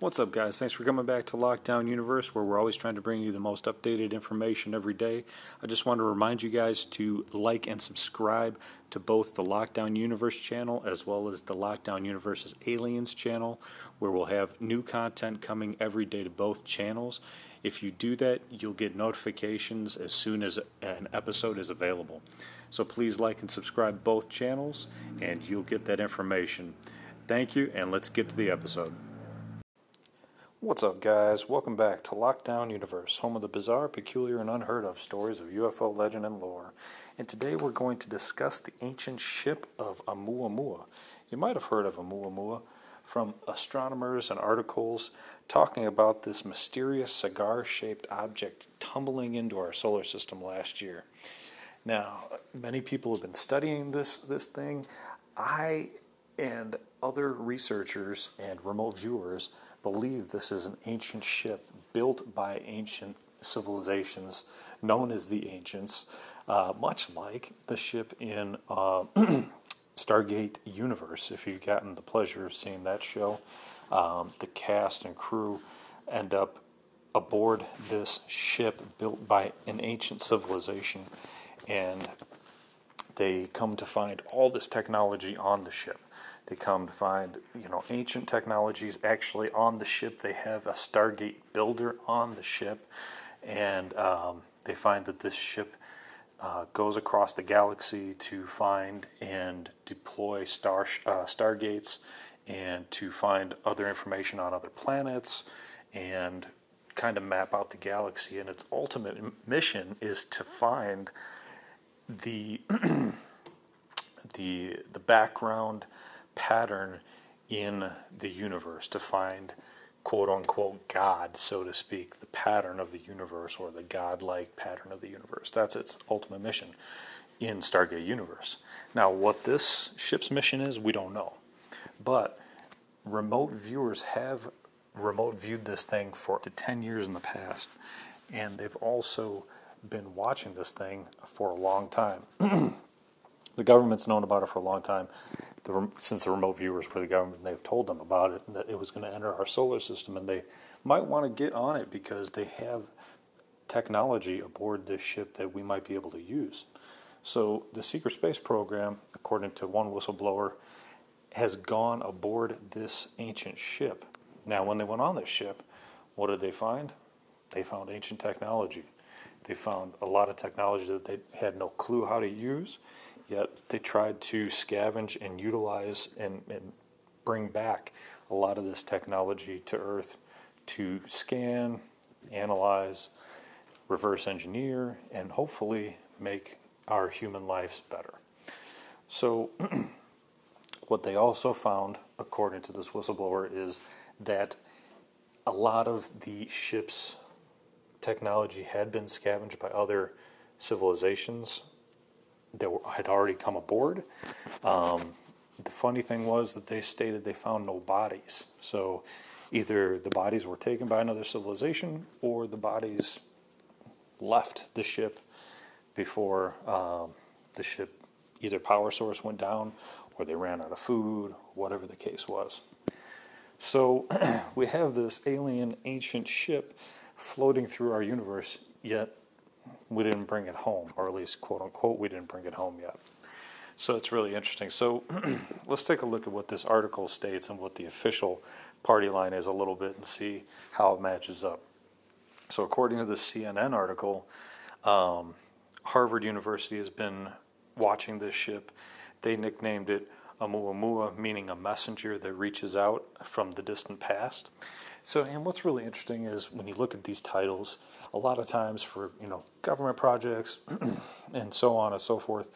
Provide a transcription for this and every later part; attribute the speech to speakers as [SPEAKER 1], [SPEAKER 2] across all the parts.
[SPEAKER 1] What's up, guys? Thanks for coming back to Lockdown Universe, where we're always trying to bring you the most updated information every day. I just want to remind you guys to like and subscribe to both the Lockdown Universe channel as well as the Lockdown Universe's Aliens channel, where we'll have new content coming every day to both channels. If you do that, you'll get notifications as soon as an episode is available. So please like and subscribe both channels, and you'll get that information. Thank you, and let's get to the episode. What's up, guys? Welcome back to Lockdown Universe, home of the bizarre, peculiar, and unheard of stories of UFO legend and lore. And today we're going to discuss the ancient ship of Oumuamua. You might have heard of Oumuamua from astronomers and articles talking about this mysterious cigar shaped object tumbling into our solar system last year. Now, many people have been studying this, this thing. I and other researchers and remote viewers believe this is an ancient ship built by ancient civilizations known as the ancients, uh, much like the ship in uh, Stargate Universe. If you've gotten the pleasure of seeing that show, um, the cast and crew end up aboard this ship built by an ancient civilization, and they come to find all this technology on the ship. They come to find, you know, ancient technologies actually on the ship. They have a Stargate builder on the ship, and um, they find that this ship uh, goes across the galaxy to find and deploy star uh, stargates and to find other information on other planets and kind of map out the galaxy. And its ultimate mission is to find the the the background pattern in the universe to find quote unquote God, so to speak, the pattern of the universe or the God-like pattern of the universe. That's its ultimate mission in Stargate Universe. Now, what this ship's mission is, we don't know. But remote viewers have remote viewed this thing for up to 10 years in the past, and they've also been watching this thing for a long time. the government's known about it for a long time the, since the remote viewers were the government, they've told them about it that it was going to enter our solar system, and they might want to get on it because they have technology aboard this ship that we might be able to use. So the secret space program, according to one whistleblower, has gone aboard this ancient ship. Now, when they went on this ship, what did they find? They found ancient technology. They found a lot of technology that they had no clue how to use Yet they tried to scavenge and utilize and, and bring back a lot of this technology to Earth to scan, analyze, reverse engineer, and hopefully make our human lives better. So, what they also found, according to this whistleblower, is that a lot of the ship's technology had been scavenged by other civilizations that had already come aboard. Um, the funny thing was that they stated they found no bodies. So either the bodies were taken by another civilization or the bodies left the ship before um, the ship either power source went down or they ran out of food, whatever the case was. So we have this alien ancient ship floating through our universe, yet we didn't bring it home, or at least quote unquote, we didn't bring it home yet. So it's really interesting. So let's take a look at what this article states and what the official party line is a little bit and see how it matches up. So, according to the CNN article, um, Harvard University has been watching this ship. They nicknamed it Oumuamua, meaning a messenger that reaches out from the distant past. So, and what's really interesting is when you look at these titles, a lot of times for you know government projects and so on and so forth,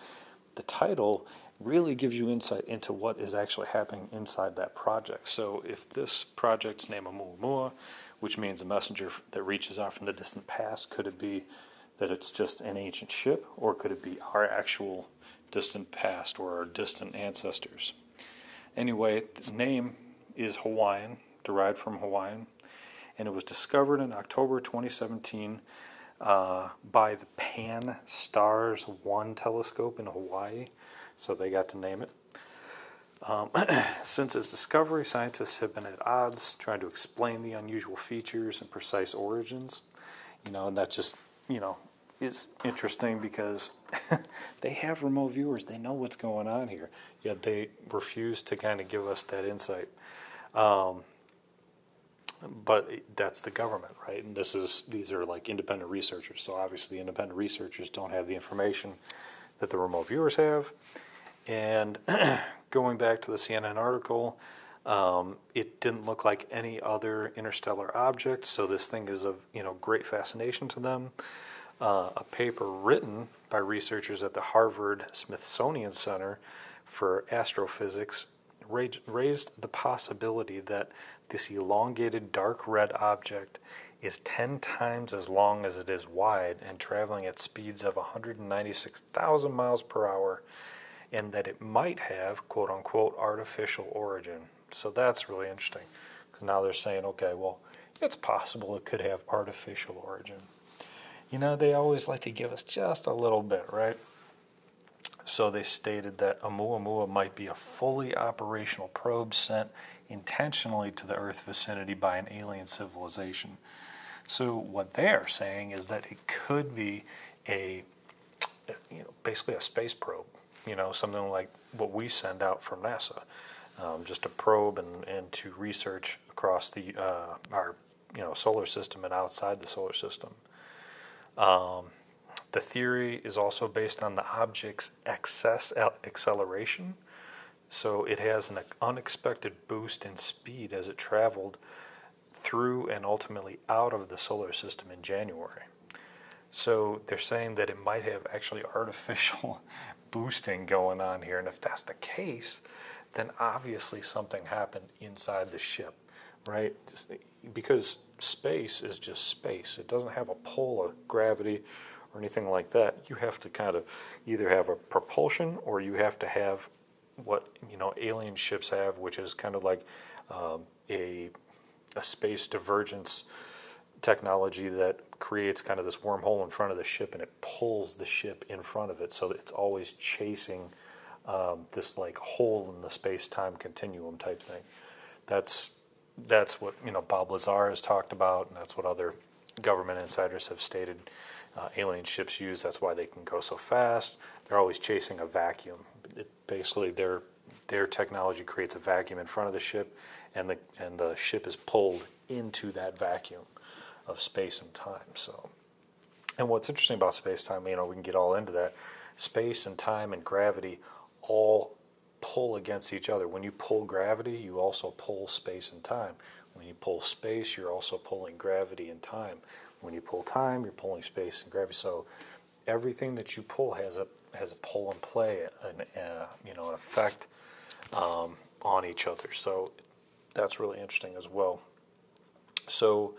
[SPEAKER 1] the title really gives you insight into what is actually happening inside that project. So, if this project's name Oumuamua, which means a messenger that reaches out from the distant past, could it be that it's just an ancient ship, or could it be our actual distant past or our distant ancestors? Anyway, the name is Hawaiian derived from Hawaiian, and it was discovered in October 2017 uh, by the Pan-STARRS 1 telescope in Hawaii, so they got to name it. Um, since its discovery, scientists have been at odds trying to explain the unusual features and precise origins. You know, and that just, you know, is interesting because they have remote viewers. They know what's going on here, yet they refuse to kind of give us that insight. Um, but that's the government, right? And this is these are like independent researchers. So obviously, the independent researchers don't have the information that the remote viewers have. And going back to the CNN article, um, it didn't look like any other interstellar object. So this thing is of you know great fascination to them. Uh, a paper written by researchers at the Harvard Smithsonian Center for Astrophysics raised the possibility that this elongated dark red object is 10 times as long as it is wide and traveling at speeds of 196,000 miles per hour, and that it might have, quote unquote, artificial origin. So that's really interesting. Because now they're saying, okay, well, it's possible it could have artificial origin. You know, they always like to give us just a little bit, right? So they stated that Oumuamua might be a fully operational probe sent intentionally to the Earth vicinity by an alien civilization. So what they're saying is that it could be a, you know, basically a space probe. You know, something like what we send out from NASA, um, just a probe and, and to research across the uh, our you know solar system and outside the solar system. Um, the theory is also based on the object's excess acceleration. So it has an unexpected boost in speed as it traveled through and ultimately out of the solar system in January. So they're saying that it might have actually artificial boosting going on here. And if that's the case, then obviously something happened inside the ship, right? Because space is just space, it doesn't have a pull of gravity or anything like that. You have to kind of either have a propulsion or you have to have what you know alien ships have, which is kind of like um, a a space divergence technology that creates kind of this wormhole in front of the ship and it pulls the ship in front of it so it's always chasing um, this like hole in the space-time continuum type thing that's that's what you know Bob Lazar has talked about and that's what other government insiders have stated uh, alien ships use that's why they can go so fast they're always chasing a vacuum it, basically their their technology creates a vacuum in front of the ship and the and the ship is pulled into that vacuum of space and time. So, and what's interesting about space time, you know, we can get all into that. Space and time and gravity all pull against each other. When you pull gravity, you also pull space and time. When you pull space, you're also pulling gravity and time. When you pull time, you're pulling space and gravity. So everything that you pull has a has a pull and play, an uh, you know, an effect um, on each other. So that's really interesting as well. So,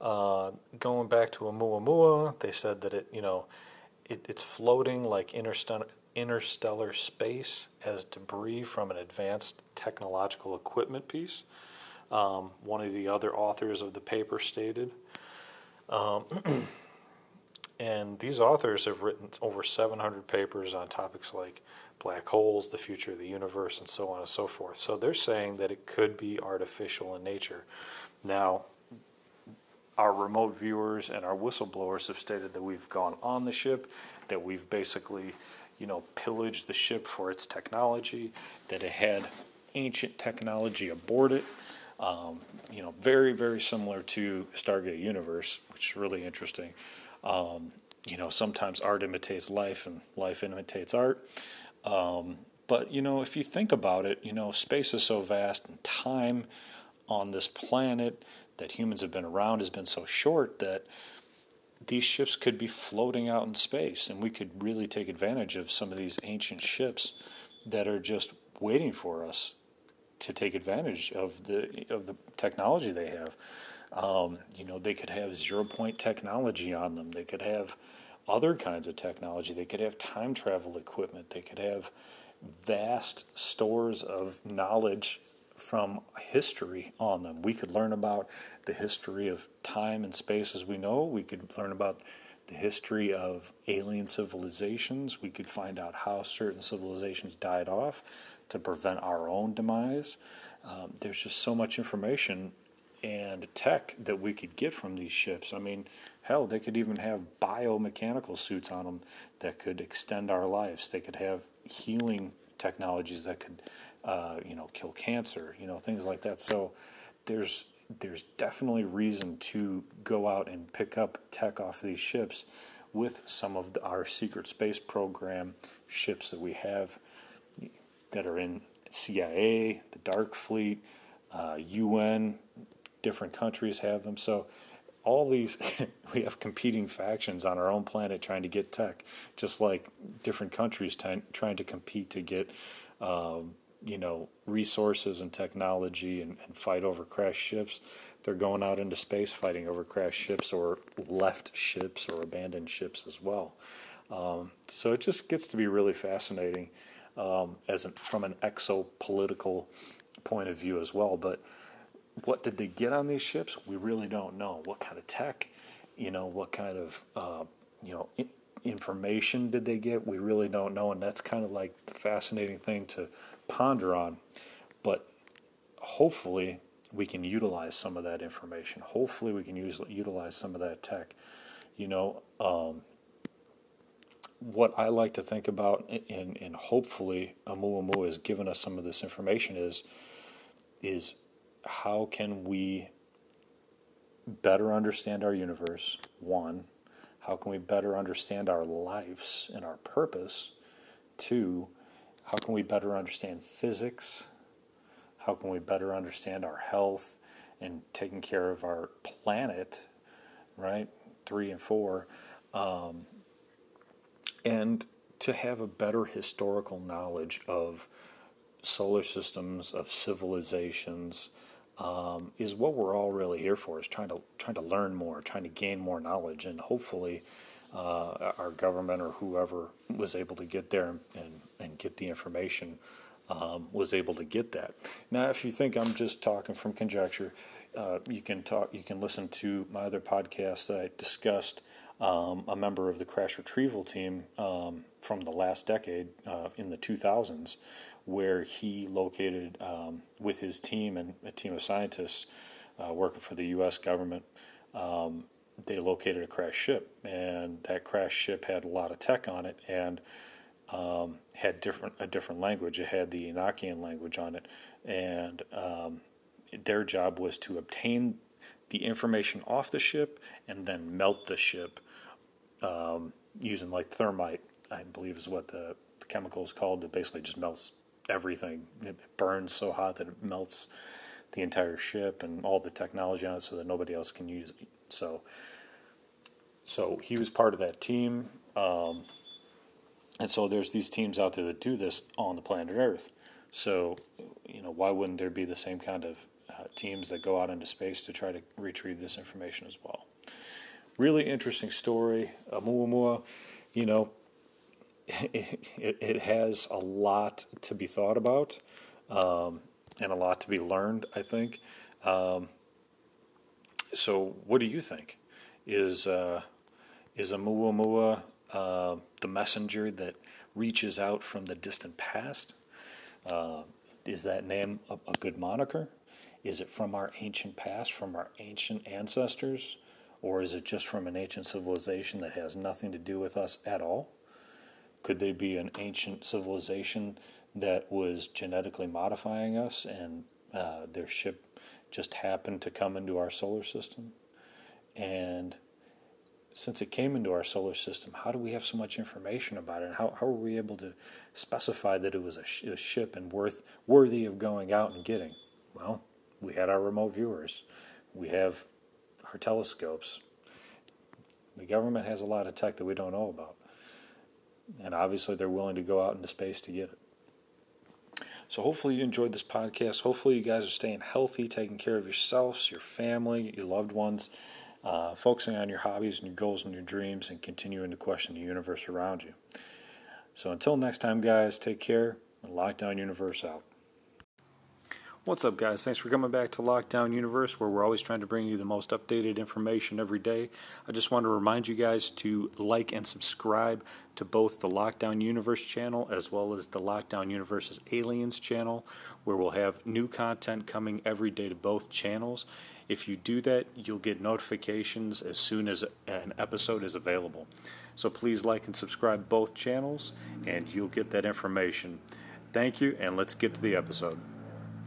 [SPEAKER 1] uh, going back to Oumuamua, they said that it, you know, it, it's floating like interstellar, interstellar space as debris from an advanced technological equipment piece. Um, one of the other authors of the paper stated. Um, and these authors have written over 700 papers on topics like black holes, the future of the universe, and so on and so forth. So they're saying that it could be artificial in nature. Now, our remote viewers and our whistleblowers have stated that we've gone on the ship, that we've basically, you know, pillaged the ship for its technology, that it had ancient technology aboard it. Um, you know, very, very similar to Stargate Universe, which is really interesting. Um, you know, sometimes art imitates life and life imitates art. Um, but, you know, if you think about it, you know, space is so vast and time on this planet that humans have been around has been so short that these ships could be floating out in space and we could really take advantage of some of these ancient ships that are just waiting for us to take advantage of the of the technology they have. Um, you know, they could have zero point technology on them. They could have other kinds of technology. They could have time travel equipment. They could have vast stores of knowledge from history on them. We could learn about the history of time and space as we know. We could learn about the history of alien civilizations. We could find out how certain civilizations died off. To prevent our own demise. Um, there's just so much information and tech that we could get from these ships. I mean, hell, they could even have biomechanical suits on them that could extend our lives. They could have healing technologies that could, uh, you know, kill cancer. You know, things like that. So there's there's definitely reason to go out and pick up tech off of these ships with some of the, our secret space program ships that we have that are in CIA, the Dark Fleet, uh, UN, different countries have them. So all these, we have competing factions on our own planet trying to get tech, just like different countries t- trying to compete to get, um, you know, resources and technology and, and fight over crashed ships. They're going out into space fighting over crashed ships or left ships or abandoned ships as well. Um, so it just gets to be really fascinating um, as an, from an exopolitical point of view as well. But what did they get on these ships? We really don't know. What kind of tech, you know, what kind of, uh, you know, I- information did they get? We really don't know, and that's kind of like the fascinating thing to ponder on. But hopefully, we can utilize some of that information. Hopefully, we can use utilize some of that tech. You know, um, what I like to think about, and, and hopefully Oumuamua has given us some of this information, is is how can we better understand our universe? One, how can we better understand our lives and our purpose? Two, how can we better understand physics? How can we better understand our health and taking care of our planet? Right? Three and four. Um, and to have a better historical knowledge of solar systems, of civilizations, um, is what we're all really here for. Is trying to trying to learn more, trying to gain more knowledge, and hopefully, uh, our government or whoever was able to get there and, and, get the information um, was able to get that. Now, if you think I'm just talking from conjecture, uh, you can talk. You can listen to my other podcast that I discussed. Um, a member of the crash retrieval team um, from the last decade uh, in the 2000s, where he located um, with his team and a team of scientists uh, working for the U.S. government. Um, they located a crashed ship, and that crashed ship had a lot of tech on it and um, had different a different language. It had the Enochian language on it, and um, their job was to obtain the information off the ship and then melt the ship um, using like thermite, I believe is what the, the chemical is called. It basically just melts everything. It burns so hot that it melts the entire ship and all the technology on it so that nobody else can use it. So, so he was part of that team. Um, and so there's these teams out there that do this on the planet Earth. So, you know, why wouldn't there be the same kind of uh, teams that go out into space to try to retrieve this information as well? Really interesting story. Oumuamua, you know, it, it, has a lot to be thought about um, and a lot to be learned, I think. Um, so, what do you think? Is uh, is Oumuamua uh, the messenger that reaches out from the distant past? Uh, is that name a, a good moniker? Is it from our ancient past, from our ancient ancestors? Or is it just from an ancient civilization that has nothing to do with us at all? Could they be an ancient civilization that was genetically modifying us and uh, their ship just happened to come into our solar system? And since it came into our solar system, how do we have so much information about it? And how, how were we able to specify that it was a, sh- a ship and worth worthy of going out and getting? Well, we had our remote viewers. We have our telescopes. The government has a lot of tech that we don't know about. And obviously, they're willing to go out into space to get it. So, hopefully, you enjoyed this podcast. Hopefully, you guys are staying healthy, taking care of yourselves, your family, your loved ones, uh, focusing on your hobbies and your goals and your dreams, and continuing to question the universe around you. So, until next time, guys, take care and Lockdown Universe out. What's up, guys? Thanks for coming back to Lockdown Universe, where we're always trying to bring you the most updated information every day. I just want to remind you guys to like and subscribe to both the Lockdown Universe channel as well as the Lockdown Universe's Aliens channel, where we'll have new content coming every day to both channels. If you do that, you'll get notifications as soon as an episode is available. So please like and subscribe both channels, and you'll get that information. Thank you, and let's get to the episode.